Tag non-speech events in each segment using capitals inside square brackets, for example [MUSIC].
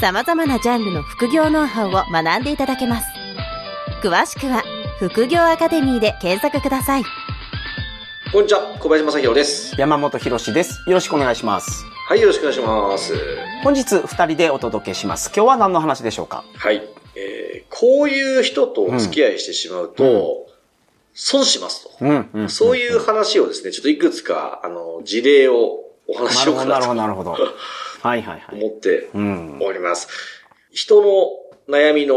様々なジャンルの副業ノウハウを学んでいただけます。詳しくは副業アカデミーで検索ください。こんにちは、小林正宏です。山本博史です。よろしくお願いします。はい、よろしくお願いします。本日二人でお届けします。今日は何の話でしょうか？はい。えー、こういう人とお付き合いしてしまうと、うん損しますと。うん、うん。そういう話をですね、ちょっといくつか、あの、事例をお話ししようかなとなるほど、なるほど。[LAUGHS] はいはいはい。思ってうん。おります。人の悩みの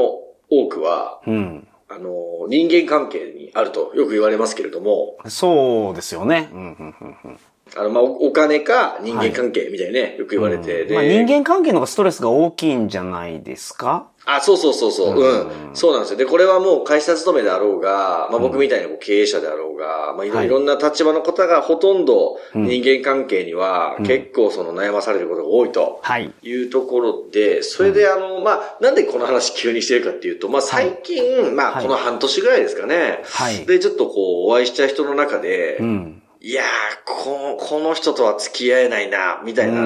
多くは、うん。あの、人間関係にあるとよく言われますけれども、そうですよね。うん、うん、うんうん。あの、まあ、おお金か人間関係みたいにね、よく言われて、で、まあ人間関係の方がストレスが大きいんじゃないですか？あ、そうそうそうそう、うん、そうなんですよ。で、これはもう会社勤めであろうが、まあ僕みたいな経営者であろうが、まあい。ろんな立場の方がほとんど人間関係には結構その悩まされることが多いと。はい。いうところで、それであの、まあ、なんでこの話急にしてるかっていうと、まあ最近、まあはい。この半年ぐらいですかね。はい。で、ちょっとこう、お会いした人の中で、うん。いやー、こ、この人とは付き合えないな、みたいな、あ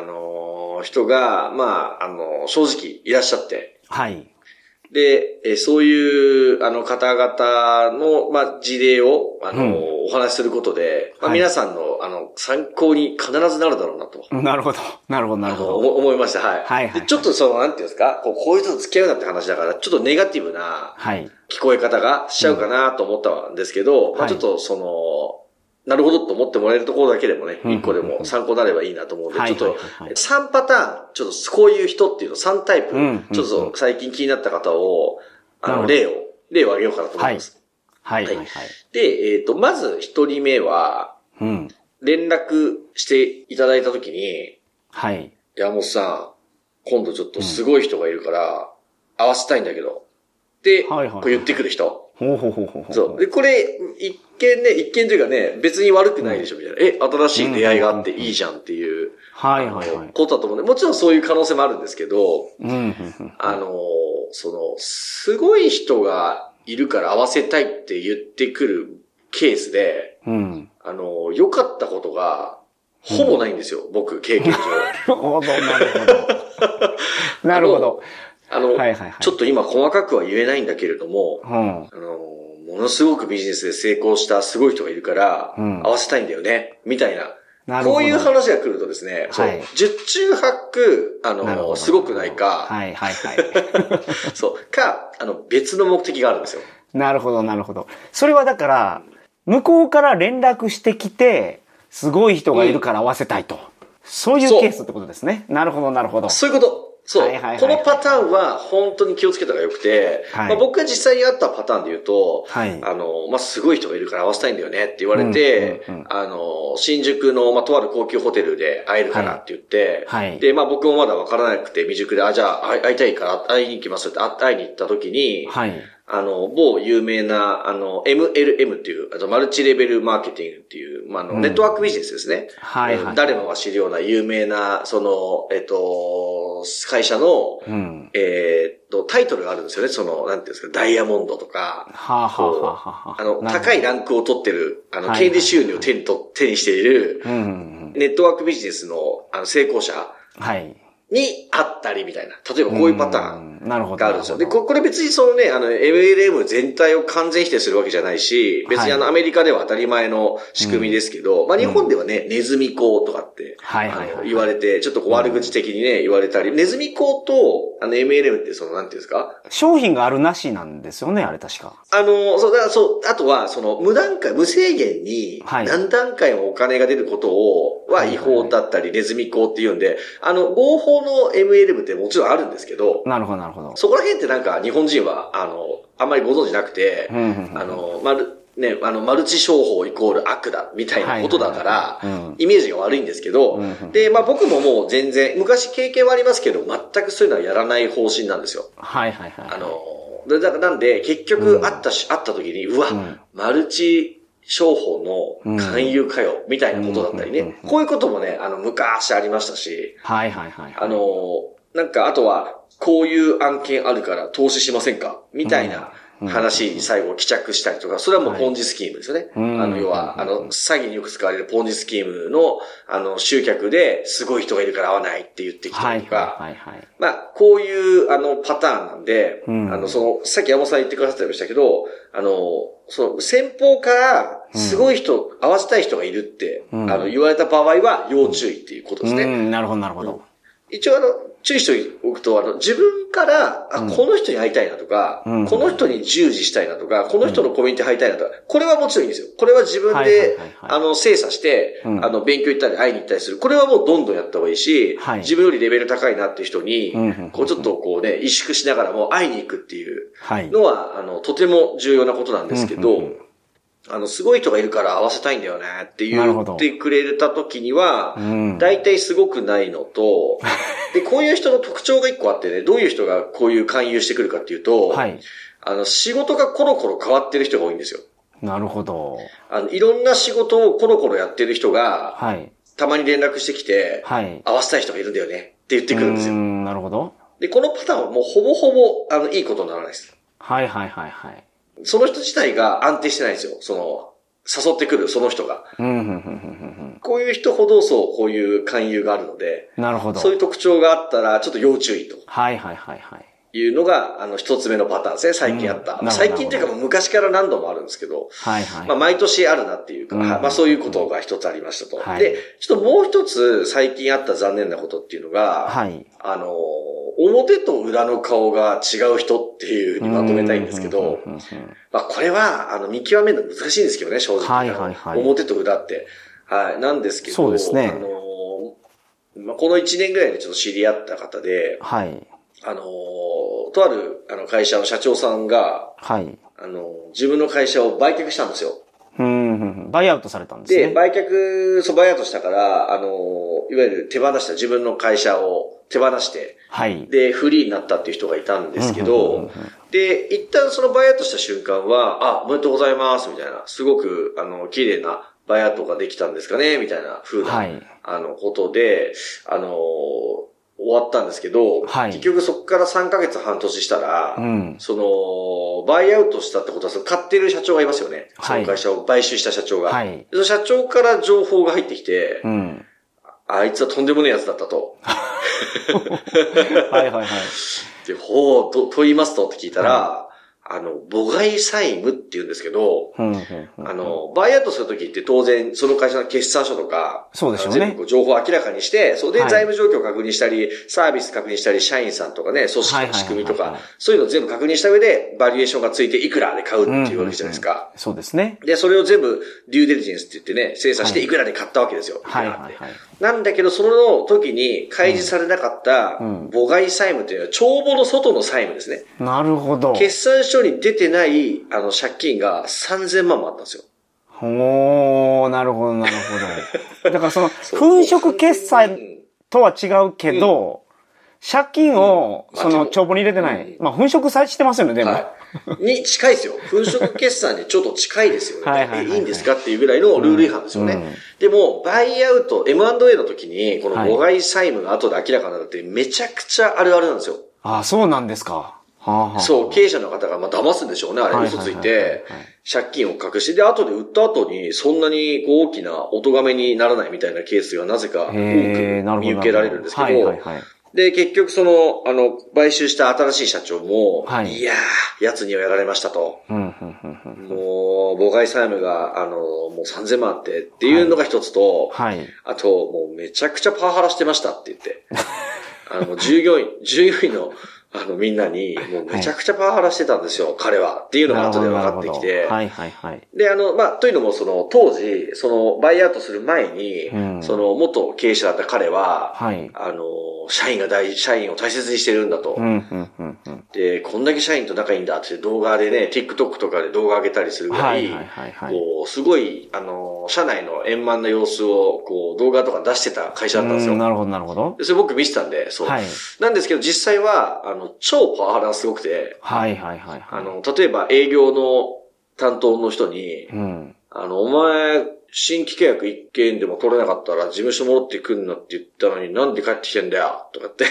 のー人が、まあ、あのー正直いらっしゃって。はい。で、えーそういう、あの、方々の、まあ、事例を、あのーうんお話しすることで、まあ、はい皆さんの、あの、参考に必ずなるだろうなと。なるほど。なるほど、なるほど。[LAUGHS] 思思いました、はい。はいはいでちょっとその、なんていうんですか、こうこういう人と付き合うなって話だから、ちょっとネガティブなはい。聞こえ方がしちゃうかなと思ったんですけど、まあはいちょっとその、なるほどと思ってもらえるところだけでもね、うん一個でも参考になればいいなと思うんで、はいちょっとはいはい3パターン、ちょっとこういう人っていうの3タイプ、うんちょっと最近気になった方を、あの、例を、例を挙げようかなと思います。はい、はい、はい。で、えっ、と、まず1人目は、うん。連絡していただいたときに、はい。山本さん、今度ちょっとすごい人がいるから、会わせたいんだけど、で、こう言ってくる人。ほうほうほうほう。そう。で、これ、一見ね、一見というかね、別に悪くないでしょ、みたいな。え、新しい出会いがあっていいじゃんっていう、はいはいはい。ことだと思うんで、もちろんそういう可能性もあるんですけど、うん、うん、うん。あの、その、すごい人がいるから会わせたいって言ってくるケースで、うん。あの、良かったことが、ほぼないんですよ、僕、経験上。[LAUGHS] なるほど、なるほど。[LAUGHS] なるほど。あの、はいはいはいちょっと今細かくは言えないんだけれども、うん。あの、ものすごくビジネスで成功したすごい人がいるから、うん会わせたいんだよね、みたいな。な。こういう話が来るとですね、はい十中八九、あの、すごくないか、はいはいはい。[LAUGHS] そう、か、あの、別の目的があるんですよ。なるほど、なるほど。それはだから、向こうから連絡してきて、すごい人がいるから会わせたいと。そういうそうケースってことですね。なるほど、なるほど。そういうこと。そう、はいはいはい。はいこのパターンは本当に気をつけた方がよくて、はい。まあ、僕が実際にあったパターンで言うと、はい。あの、まあ、すごい人がいるから会わせたいんだよねって言われて、うんうんうんあの、新宿の、まあ、とある高級ホテルで会えるからって言って、はい。で、まあ、僕もまだ分からなくて未熟で、あ、じゃあ会い会いたいから会いに行きますって会いに行った時に、はい。あの、某有名な、あの、MLM っていう、あとマルチレベルマーケティングっていう、まあ、あの、うんネットワークビジネスですね。はいはい誰もが知るような有名な、その、えっと、会社の、うん。えーっと、タイトルがあるんですよね。その、なんていうんですか、ダイヤモンドとか、はあ、はあはあはあはあ、あの、高いランクを取ってる、あの、はい権利収入を手にと、手にしている、うんうんうん。ネットワークビジネスの、あの、成功者はい。に会ったりみたいな。例えばこういうパターン。ン。なるほど。があるんですよ。で、ここれ別にそのね、あの、MLM 全体を完全否定するわけじゃないし、別にあの、はいアメリカでは当たり前の仕組みですけど、まあ日本ではね、ネズミ講とかって、はいはいはい言われて、ちょっとこう悪口的にね、言われたり、ネズミ講と、あの、MLM ってその、なんていうんですか？ど商品があるなしなんですよね、あれ確か。あの、そう、だからそう、あとは、その、無段階、無制限に、はい何段階もお金が出ることを、ははい違法だったり、ネズミ講って言うんで、あの、合法の MLM ってもちろんあるんですけど、なるほど、なるほど。そこら辺ってなんか日本人は、あの、あんまりご存知なくて、うんうんうん。あの、まあ、ルね、あの、マルチ商法イコール悪だ、みたいなことだからはい。はいはいうん、イメージが悪いんですけどうんうん、で、まあ僕ももう全然、昔経験はありますけど、全くそういうのはやらない方針なんですよ。はいはいはい。あの、でだからなんで、結局会ったし、会った時に、うわん、マルチ商法の勧誘かよ、みたいなことだったりうんうんね。こういうこともね、あの、昔ありましたし、はいはいはいはい。あの、なんか、あとは、こういう案件あるから投資しませんか？みたいな話に最後帰着したりとか、それはもうポンジスキームですよね。うん。あの、要は、あの、詐欺によく使われるポンジスキームの、あの、集客ですごい人がいるから合わないって言ってきたはいりとか、はいはいはい。まあ、こういう、あの、パターンなんで、うん。あの、その、さっき山本さん言ってくださってましたけど、あの、その、先方から、すごい人、合わせたい人がいるって、うん。あの、言われた場合は、要注意っていうことですね。うん、なるほどなるほど。一応あの、注意しておくと、あの、自分から、あ、うん。この人に会いたいなとか、うん。この人に従事したいなとか、この人のコミュニティ入りたいなとか、これはもちろんいいんですよ。これは自分はいはいはいではい、あの、精査して、うん。あの、勉強行ったり会いに行ったりする。これはもうどんどんやった方がいいし、はい。自分よりレベル高いなっていう人にこうちょっとこうね、萎縮しながらも会いに行くっていうはい。のは、あの、とても重要なことなんですけどあの、すごい人がいるから会わせたいんだよねって言ってくれた時にはう、ん。大体すごくないのと、[LAUGHS] で、こういう人の特徴が一個あってね、どういう人がこういう勧誘してくるかっていうと、はい。あの、仕事がコロコロ変わってる人が多いんですよ。なるほど。あの、いろんな仕事をコロコロやってる人が、はい。たまに連絡してきて、はい。会わせたい人がいるんだよねって言ってくるんですよ。うんなるほど。で、このパターンはもうほぼほぼ、あの、いいことにならないです。はいはいはいはい。その人自体が安定してないんですよ。その、誘ってくるその人が。こういう人ほどそう、こういう勧誘があるので、うん。なるほど。そういう特徴があったら、ちょっと要注意と。はいはいはいはい。いうのが、あの、一つ目のパターンですね、最近あった。うん最近っていうか昔から何度もあるんですけど、はいはい。まあ、毎年あるなっていうか、うんまあ、そういうことが一つありましたと。はいで、ちょっともう一つ最近あった残念なことっていうのが、はい。あの、表と裏の顔が違う人っていうふうにまとめたいんですけど、まあ、これは、あの、見極めるの難しいんですけどね、正直。はいはいはい表と裏って。はい。なんですけど、そうですねあの、まあ、この1年ぐらいでちょっと知り合った方で、はい。あの、とあるあの会社の社長さんが、はい。あの、自分の会社を売却したんですよ。うん。バイアウトされたんですで、ね。売却、そう、バイアウトしたから、あの、いわゆる手放した自分の会社を手放して、はい。で、フリーになったっていう人がいたんですけどうん、で、一旦そのバイアウトした瞬間は、あ、おめでとうございます、みたいな、すごく、あの、綺麗なバイアウトができたんですかね、みたいな風な、はい。あの、ことで、あの、終わったんですけど、はい結局そこから3ヶ月半年したら、うん。その、バイアウトしたってことは、その買ってる社長がいますよね。はいその会社を買収した社長が。はい。その社長から情報が入ってきて、うん。あいつはとんでもねえやつだったと。[LAUGHS] はいはいはい。で、ほう、と、と言いますとって聞いたら、あの、母外債務って言うんですけど、うんうんうんあの、バイアウトするときって当然、その会社の決算書とか、そうでしょうね全部情報を明らかにして、それではい財務状況を確認したり、サービス確認したり、社員さんとかね、組織の仕組みとかはいはいはいはい、そういうのを全部確認した上で、バリエーションがついていくらで買うっていうわけじゃないですか。そうですね。で、それを全部、デューデリジェンスって言ってね、精査していくらで買ったわけですよ。はいいくらってはいはい。なんだけど、その時に開示されなかったうん母外債務というのは、帳簿の外の債務ですね。なるほど。決算書に出てない、あの、借金が3000万もあったんですよ。おー、なるほどなるほど。[LAUGHS] だからその、粉飾決済うんとは違うけど、借金を、うんその、帳簿に入れてない。うんまあ、粉飾さしてますよね、でも。はい。に近いですよ。粉飾決算にちょっと近いですよね。はいはいはいはいえいいんですかっていうぐらいのルール違反ですよね。うんでも、バイアウト、M&A の時に、このはい母外債務が後で明らかになるってめちゃくちゃあるあるなんですよ。ああ、そうなんですか。はあはあ、そう、経営者の方がまあ騙すんでしょうね、あれはい嘘ついて、借金を隠して、で、後で売った後に、そんなにこう大きなお咎めにならないみたいなケースがなぜか多く。見受けられるんですけど、はい。で、結局その、あの、買収した新しい社長も、はいいやー、奴にはやられましたと。うん、うん、うん、うん。もう、母外債務が、あの、もう3000万あってっていうのが一つと、はい。あと、もうめちゃくちゃパワハラしてましたって言って。[LAUGHS] あの、従業員、従業員の、あの、みんなに、もうめちゃくちゃパワハラしてたんですよ、彼は。っていうのが後で分かってきて。はいはいはい。で、あの、まあ、というのも、その、当時、その、バイアウトする前に、うんその、元経営者だった彼は、はい。あの、社員が大、社員を大切にしてるんだと。うん、うん、うん、うん。で、こんだけ社員と仲いいんだって動画でね、TikTok とかで動画上げたりするぐらい、はいはいはいはい。こう、すごい、あの、社内の円満な様子を、こう、動画とか出してた会社だったんですよ。うんなるほど、なるほど。でそれ僕見てたんで、そう。はい。なんですけど、実際は、あの、超パワハラがすごくて、はいはいはいはい。あの、例えば営業の担当の人に、うん。あの、お前、新規契約一件でも取れなかったら事務所戻ってくんなって言ったのになんで帰ってきてんだよとかって。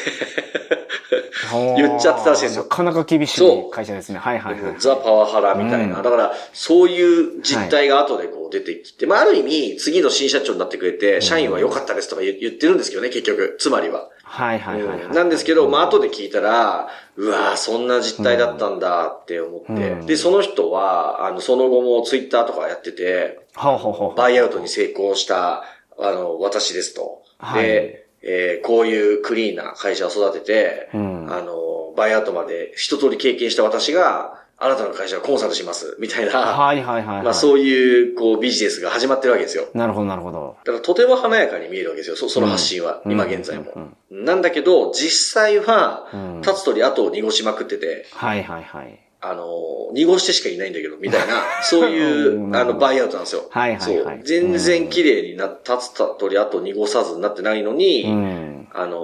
言っちゃってたらしいんですよなかなか厳しい会社ですね。はいはいはい。ザ・パワハラみたいな。うんだから、そういう実態が後でこう出てきて、まあ、ある意味、次の新社長になってくれて、社員は良かったですとか言言ってるんですけどね、結局。つまりは。はいはいはいはい。なんですけど、まあ、後で聞いたら、うわぁ、そんな実態だったんだって思って。うんで、その人は、あの、その後もツイッターとかやってて、ほうほうほう。バイアウトに成功した、あの、私ですと。はいで、えーこういうクリーンな会社を育てて、うんあの、バイアウトまで一通り経験した私が、あなたの会社をコンサルします、みたいな、はいはいはいはい。まあそういう、こう、ビジネスが始まってるわけですよ。なるほどなるほど。だからとても華やかに見えるわけですよ、そその発信は、うん今現在も、うんなんだけど、実際は、うん立つ鳥後を濁しまくってて、はいはいはい。あの、濁してしかいないんだけど、みたいな、[LAUGHS] そういうう、んあの、バイアウトなんですよ。はいはいはいそう。全然綺麗にな、立つ鳥後濁さずになってないのに、うん。あの、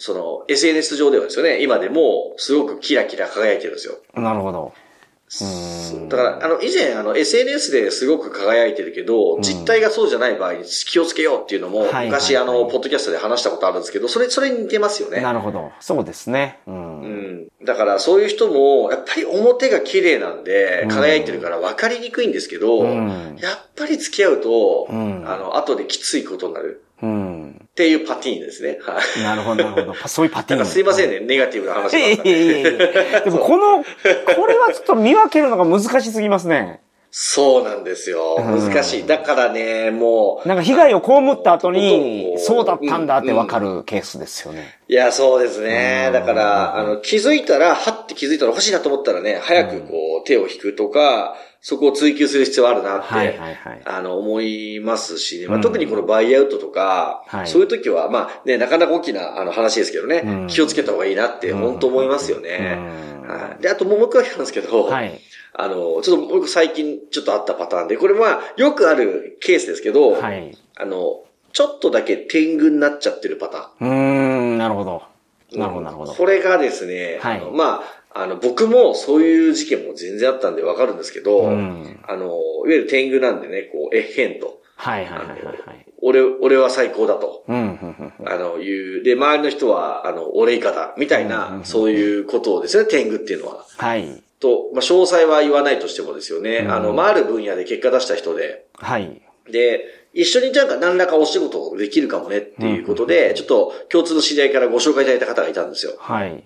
その、SNS 上ではですよね、今でも、すごくキラキラ輝いてるんですよ。なるほど。うんだから、あの、以前、あの、SNS ですごく輝いてるけど、ん実態がそうじゃない場合に気をつけようっていうのも、昔、あの、ポッドキャストで話したことあるんですけど、それ、それに似てますよね。なるほど。そうですね。う。うんん。だから、そういう人も、やっぱり表が綺麗なんで、輝いてるから分かりにくいんですけど、うんやっぱり付き合うと、うんあの、後できついことになるうん。っていうパティーンですね。はい。なるほどなるほど。[LAUGHS] そういうパティーン。すいませんね、ネガティブな話ばっかりいやいやいやいやでもこの、これはちょっと見分けるのが難しすぎますね。そうなんですよ。うん難しい。だからね、もう、なんか被害を被った後に、うんそうだったんだってわかるケースですよね。いや、そうですねう。んだから、あの、気づいたら、はって気づいたら欲しいなと思ったらね、早くこう、手を引くとか、そこを追求する必要あるなって、はいはいはい。あの、思いますしね。まあ、うん特にこのバイアウトとか、はいそういう時は、まあね、なかなか大きなあの話ですけどね、うん気をつけた方がいいなって、本当思いますよね。うんはい。で、あともう一個だけなんですけど、はい。あの、ちょっと僕最近ちょっとあったパターンで、これはよくあるケースですけど、はい。あの、ちょっとだけ天狗になっちゃってるパターン。うーん、なるほど。なるほど、なるほど。これがですね、はいまあ、あの、僕もそういう事件も全然あったんでわかるんですけど、うんあの、いわゆる天狗なんでね、こう、えっへんと。はいはいはいはいはい。俺、俺は最高だと。うん。あの、いう。で、周りの人は、あの、俺以下だ。みたいな、そういうことをですね、天狗っていうのは。はい。と、まあ、詳細は言わないとしてもですよね。うんあの、まあ、ある分野で結果出した人で、はい。で、一緒になんか何らかお仕事をできるかもねっていうことで、ちょっと共通の知り合いからご紹介いただいた方がいたんですよ。はい。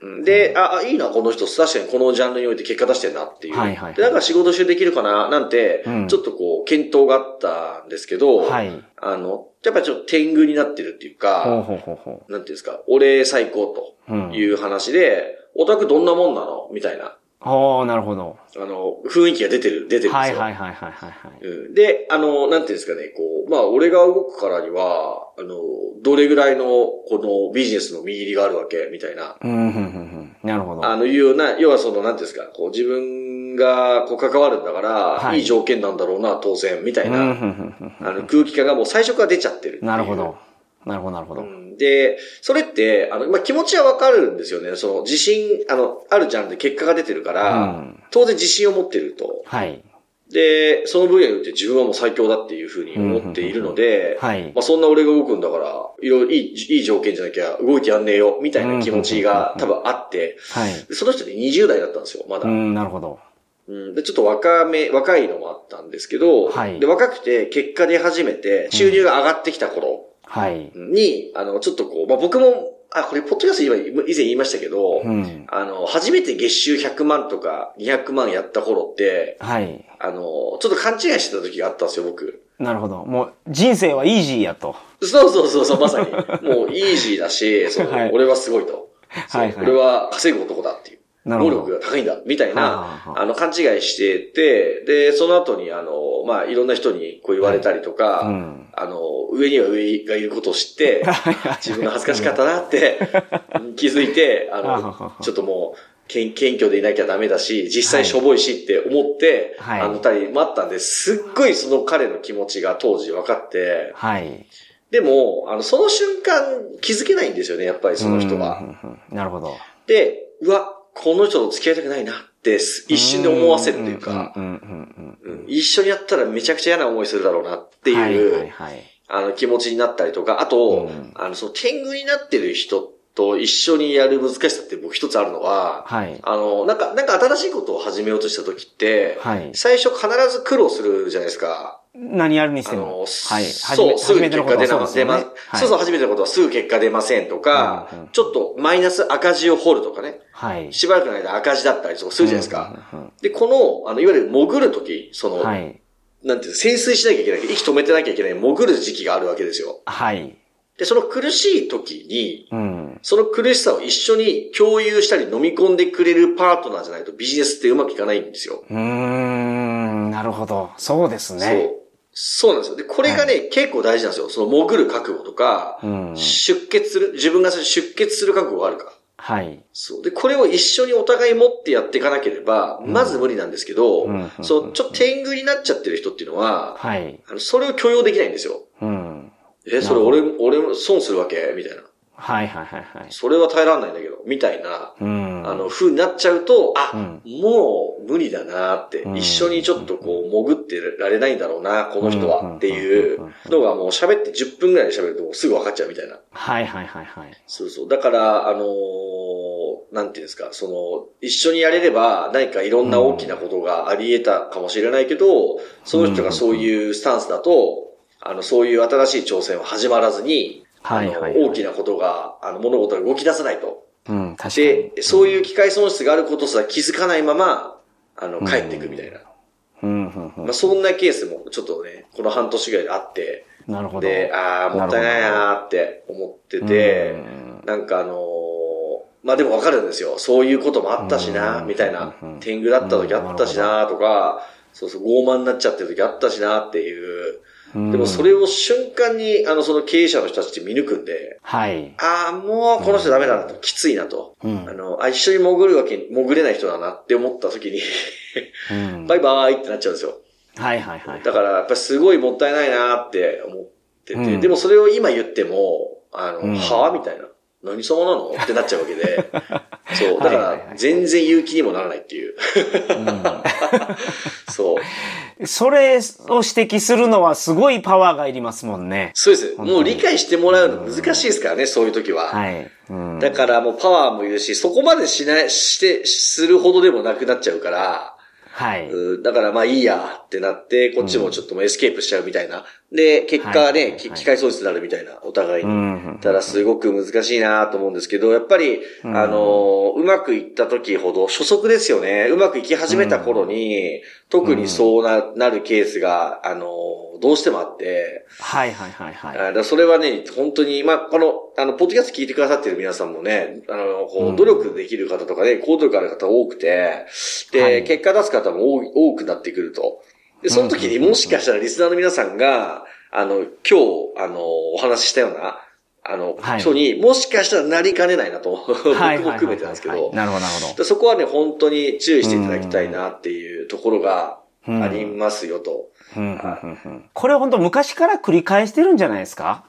うんで、あ、あいいな、この人、確かにこのジャンルにおいて結果出してんなっていう。はいはいで、なんか仕事中できるかな、なんて、うんちょっとこう、検討があったんですけど、はい。あの、やっぱりちょっと天狗になってるっていうほうか、ほうほうほなんていうんですか、俺最高うんという話で、オタクどんなもんなのみたいな、う。おー、なるほど。あの、雰囲気が出てる、出てるんですよ。はいはいはいはいはいはい。うんで、あの、なんていうんですかね、こう、まあ、俺が動くからには、あの、どれぐらいの、このビジネスの見入りがあるわけ、みたいな、うん、うん、うん、うん。なるほど。あの、いうような、要はその、なんていうんですか、こう、自分が、こう、関わるんだから、はいいい条件なんだろうな、当然、みたいうん、うん、うな、んうんあの、空気感がもう最初から出ちゃってるなるほど。なるほど、なるほど。うんで、それって、あの、まあ、気持ちはわかるんですよね。その、自信、あの、あるジャンルで結果が出てるから、うん当然自信を持ってると。はい。で、その分野によって自分はもう最強だっていうふうに思っているので、はい。まあ、そんな俺が動くんだから、いろいろいい、いい条件じゃなきゃ動いてやんねえよ、みたいな気持ちが多分あって、はい。でその人で20代だったんですよ、まだ。うん、なるほど。うん、で、ちょっと若め、若いのもあったんですけど、はいで、若くて結果出始めて、収入が上がってきた頃はい。に、あの、ちょっとこう、まあ、僕も、あ、これ、ポッドキャスト今以前言いましたけど、うん。あの、初めて月収100万とか200万やった頃って、はい。あの、ちょっと勘違いしてた時があったんですよ、僕。なるほど。もう、人生はイージーやと。そうそうそうそう、まさに。[LAUGHS] もう、イージーだし、そう、はい俺はすごいと。はいはい俺は稼ぐ男だっていう。能力が高いんだ、みたいな、あの、勘違いしてて、で、その後に、あの、まあ、いろんな人にこう言われたりとか、うんあの、上には上がいることを知って、[LAUGHS] 自分の恥ずかしかったなって [LAUGHS] 気づいて、あの、ちょっともう、謙謙虚でいなきゃダメだし、実際しょぼいしって思って、はいあのたりもあったんで、すっごいその彼の気持ちが当時分かって、はい。でも、あの、その瞬間気づけないんですよね、やっぱりその人は。なるほど。で、うわ、この人と付き合いたくないなってす一瞬で思わせるというか、一緒にやったらめちゃくちゃ嫌な思いするだろうなっていう、はいはいはい。あの気持ちになったりとか、あと、うんあの、その天狗になってる人と一緒にやる難しさって僕一つあるのは、はい。あの、なんか、なんか新しいことを始めようとした時って、はい。最初必ず苦労するじゃないですか。何やるにしてあの、も。はい。そう、すぐ結果出ま、よねはいそうそう、初めてのことはすぐ結果出ませんとか、うんうんちょっとマイナス赤字を掘るとかね、はい。しばらくの間赤字だったりとかするじゃないですか。うんうんで、この、あの、いわゆる潜るとき、その、うんはい。なんていうの潜水しなきゃいけない、息止めてなきゃいけない、潜る時期があるわけですよ。はい。で、その苦しい時に、うん。その苦しさを一緒に共有したり飲み込んでくれるパートナーじゃないとビジネスってうまくいかないんですよ。うーん。なるほど。そうですそうね。。そうなんですよ。で、これがね、結構大事なんですよ。その潜る覚悟とか、うん。出血する、自分が出血する覚悟があるか。はい。そう。で、これを一緒にお互い持ってやっていかなければ、まず無理なんですけど、うんそう、ちょっと天狗になっちゃってる人っていうのは、はい。あのそれを許容できないんですよ。うん。え、それ俺、俺も損するわけ？みたいな。はいはいはいはい。それは耐えられないんだけど、みたいな、うん。あの、風になっちゃうと、あ、うんもう無理だなって、うん一緒にちょっとこう、潜ってられないんだろうな、この人うんは、っていうのがもう喋って10分ぐらいで喋るとすぐ分かっちゃうみたいな。はいはいはいはい。そうそう。だから、あのーなんていうんですか、その、一緒にやれれば何かいろんな大きなことがあり得たかもしれないけど、その人がそういうスタンスだと、あの、そういう新しい挑戦は始まらずに、はいはいはい大きなことが、あの、物事が動き出さないと。うん、確かに。で、そういう機械損失があることすら気づかないまま、あの、帰っていくみたいな。うん、うん、うんまあ、そんなケースもちょっとね、この半年ぐらいであって、なるほど。で、ああ、もったいないなーって思ってて、なんかあのーまあでもわかるんですよ。そういうこともあったしな、うんみたいなうん。天狗だった時あったしな、とか、そうそう、傲慢になっちゃってる時あったしな、っていう。うんでもそれを瞬間に、あの、その経営者の人たちって見抜くんで、はい。ああ、もうこの人ダメだなと、きついなと。うんあの、あ、一緒に潜るわけに、潜れない人だなって思った時に、うんバイバーイってなっちゃうんですよ。はいはいはい。だから、やっぱりすごいもったいないなって思ってて、うんでもそれを今言っても、あの、うんはぁみたいな。何様なの？[LAUGHS] ってなっちゃうわけで。[LAUGHS] そう。だから、全然勇気にもならないっていう。[LAUGHS] そう。それを指摘するのはすごいパワーがいりますもんね。そうです。もう理解してもらうの難しいですからね、そういう時は。はい。うんだからもうパワーもいるし、そこまでしない、して、するほどでもなくなっちゃうから、はい。うんだからまあいいやってなって、こっちもちょっともうエスケープしちゃうみたいな。で、結果ね、は機会損失になるみたいな、お互いに。うんただすごく難しいなと思うんですけど、やっぱり、うんあの、うまくいった時ほど初速ですよね。うまくいき始めた頃に、特にそうな、なるケースが、あの、どうしてもあって、はいはいはいはい。あだそれはね、本当に、まあ、この、あの、ポッドキャスト聞いてくださってる皆さんもね、あの、こう努力できる方とかね、行動力ある方多くて、で、はい結果出す方も多くなってくると。で、その時にもしかしたらリスナーの皆さんが、あの、今日、あの、お話ししたような、あの、はい。人にもしかしたらなりかねないなと、僕はい。も含めてなんですけど、なるほどなるほど。でそこはね、本当に注意していただきたいなっていうところがうん。ありますよと。うんうんうんうん。これ本当昔から繰り返してるんじゃないですか？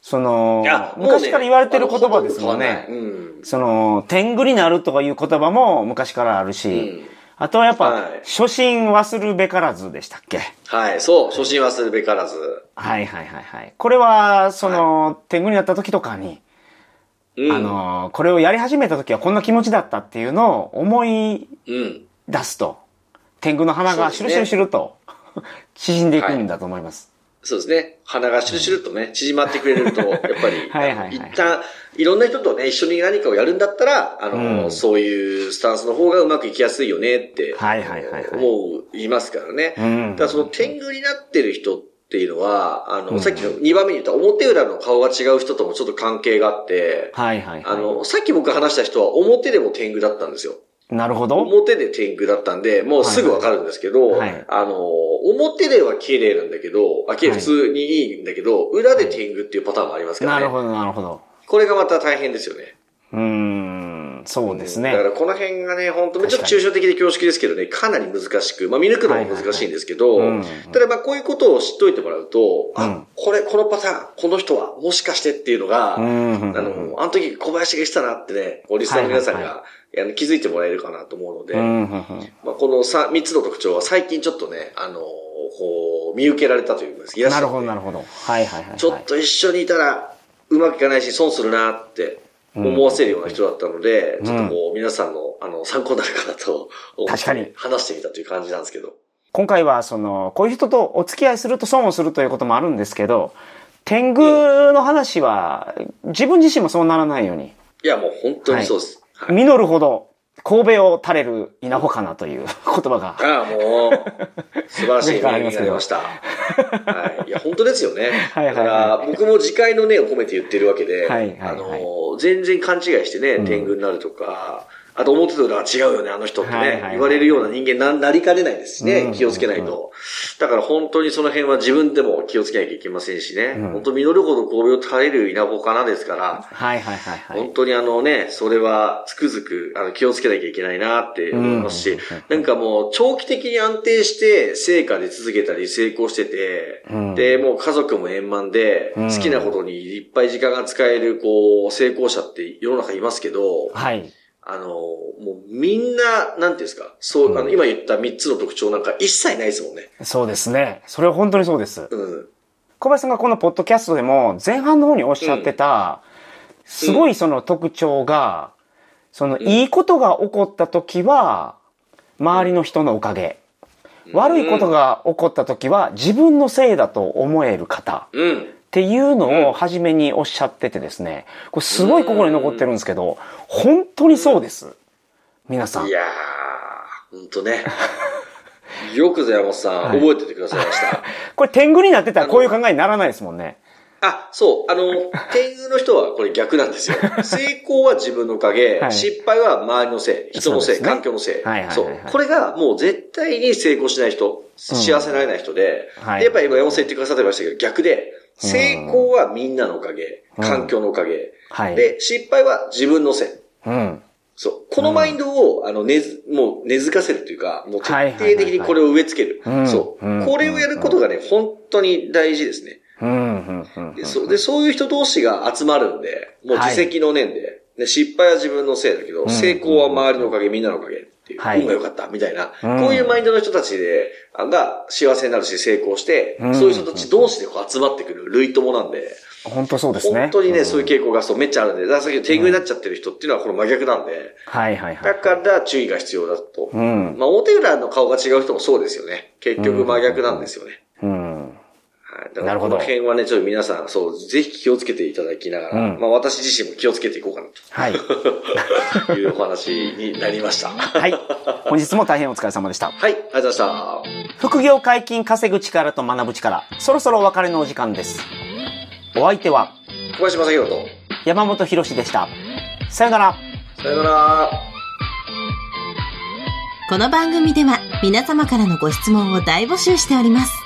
そのね昔から言われてる言葉ですもんね。んうん。その、天狗になるとかいう言葉も昔からあるし、うんあとはやっぱ、はい初心忘るべからずでしたっけ？はい、そう、初心忘るべからず。はいはいはいはい。これは、その、天狗になった時とかに、うん。あ、の、これをやり始めた時はこんな気持ちだったっていうのを思いうん。出すと、天狗の花がシュルシュルシュルと [LAUGHS] 縮んでいくんだと思います。そうですね。鼻がシュルシュルとね、縮まってくれると、やっぱり、はいはいはい一旦、いろんな人とね、一緒に何かをやるんだったら、あの、うんそういうスタンスの方がうまくいきやすいよねって、はいはいはいはい思う、言いますからね。うんだからその天狗になってる人っっていうのは、あの、うんさっきの2番目に言った表裏の顔が違う人ともちょっと関係があって、はいはいはい。あの、さっき僕が話した人は表でも天狗だったんですよ。なるほど。表で天狗だったんで、もうすぐわかるんですけど、はいはいあの、表では綺麗なんだけど、あ、綺麗はい普通にいいんだけど、裏で天狗っていうパターンもありますからね。なるほど、なるほど。これがまた大変ですよね。うーん、そうですね。だか。らこの辺がね、本当ちょっと抽象的で恐縮ですけどね、かなり難しく、まあ見抜くのも難しいんですけど、ただまあこういうことを知っといてもらうと、あうん、これ、このパターン、この人はもしかしてっていうのが、うん。あの、あの時小林が言ってたなってね、こうリスナーの皆さんが、はい気づいてもらえるかなと思うので、うんうんうん。まあ、このさ三つの特徴は最近ちょっとね、あの、こう、見受けられたというか、いらっしゃるなるほど、なるほど。はいはいはいはい。ちょっと一緒にいたらうまくいかないし損するなって思わせるような人だったので、うん。ちょっとこう皆さんのあの参考になるかなと確かに。話してみたという感じなんですけど。今回はその、こういう人とお付き合いすると損をするということもあるんですけど、天狗の話は、自分自身もそうならないように、いやもう本当にそうです。はい。実るほど、神戸を垂れる稲穂かなという [LAUGHS] 言葉が。ああ、もう、素晴らしい何かありますけど名言になりました。はい。いや、本当ですよね。はいはいはいだから、僕も自戒の念を込めて言ってるわけで、はいはいはいあの、全然勘違いしてね、天狗になるとか、あと思ってたのは違うよね、あの人ってね、はいはいはい。言われるような人間ななりかねないですしね、うん。気をつけないと。だから本当にその辺は自分でも気をつけなきゃいけませんしね、うん。本当実るほど神戸を垂れる稲穂かなですから、はいはいはいはい。本当にあのね、それはつくづくあの気をつけなきゃいけないなって思いますし、うん。なんかもう長期的に安定して成果で続けたり成功してて、うん。で、もう家族も円満で、うん。好きなことにいっぱい時間が使える、こう、成功者って世の中いますけど、はい。あの、もうみんな、なんていうんですか、そう、あの、今言った3つの特徴なんか一切ないですもんね。そうですね。それは本当にそうです。うん。小林さんがこのポッドキャストでも前半の方におっしゃってた、すごいその特徴が、そのいいことが起こった時は、周りの人のおかげ。悪いことが起こった時は自分のせいだと思える方。うん。っていうのを初めにおっしゃっててですね、これすごい心に残ってるんですけど、本当にそうです。皆さんい。やー、ほんとね。[LAUGHS] よくぞ山本さん、はい覚えててくださいました。[LAUGHS] これ天狗になってたらこういう考えにならないですもんね。あ、そう。あの、天狗の人はこれ逆なんですよ。[LAUGHS] 成功は自分のおかげ、はい失失敗は周りのせい、人のせい、ね環境のせい。はいはいはいはいそう。これがもう絶対に成功しない人、幸せになれない人で、はいでやっぱり今山本さん言ってくださってましたけど、逆で、成功はみんなのおかげ、うん。環境のおかげ、はい。で、失敗は自分のせい。うん。そう。このマインドを、あの、根ず、もう根付かせるというか、もう徹底的にこれを植え付ける。うんそう。うん。これをやることがね、本当に大事ですね。でそう。で、そういう人同士が集まるんで、もう自責の念で、で失敗は自分のせいだけど、ん。成功は周りのおかげ、みんなのおかげっていう、はい運が良かった、みたいな、うんこういうマインドの人たちで、あが幸せになるし成功して、うんそういう人たち同士でこう集まってくる類友なんで、本当そうですね。本当にね、んそういう傾向がそうめっちゃあるんで、だからさっきの天狗になっちゃってる人っていうのはこの真逆なんで、はいはいはい。だから注意が必要だと。うん。まあ、表裏の顔が違う人もそうですよね。結局真逆なんですよね。うん。はい。だかなるほどらこの辺はね、ちょっと皆さん、そう、ぜひ気をつけていただきながら、うんまあ私自身も気をつけていこうかなはい。と [LAUGHS] いうお話になりました。ははい。本日も大変お疲れ様でした。い、ありがとうございました。副業解禁稼ぐ力と学ぶ力。そろそろお別れのお時間です。お相手は小林正宏と、山本博史でした。さよなら。さよなら。この番組では皆様からのご質問を大募集しております。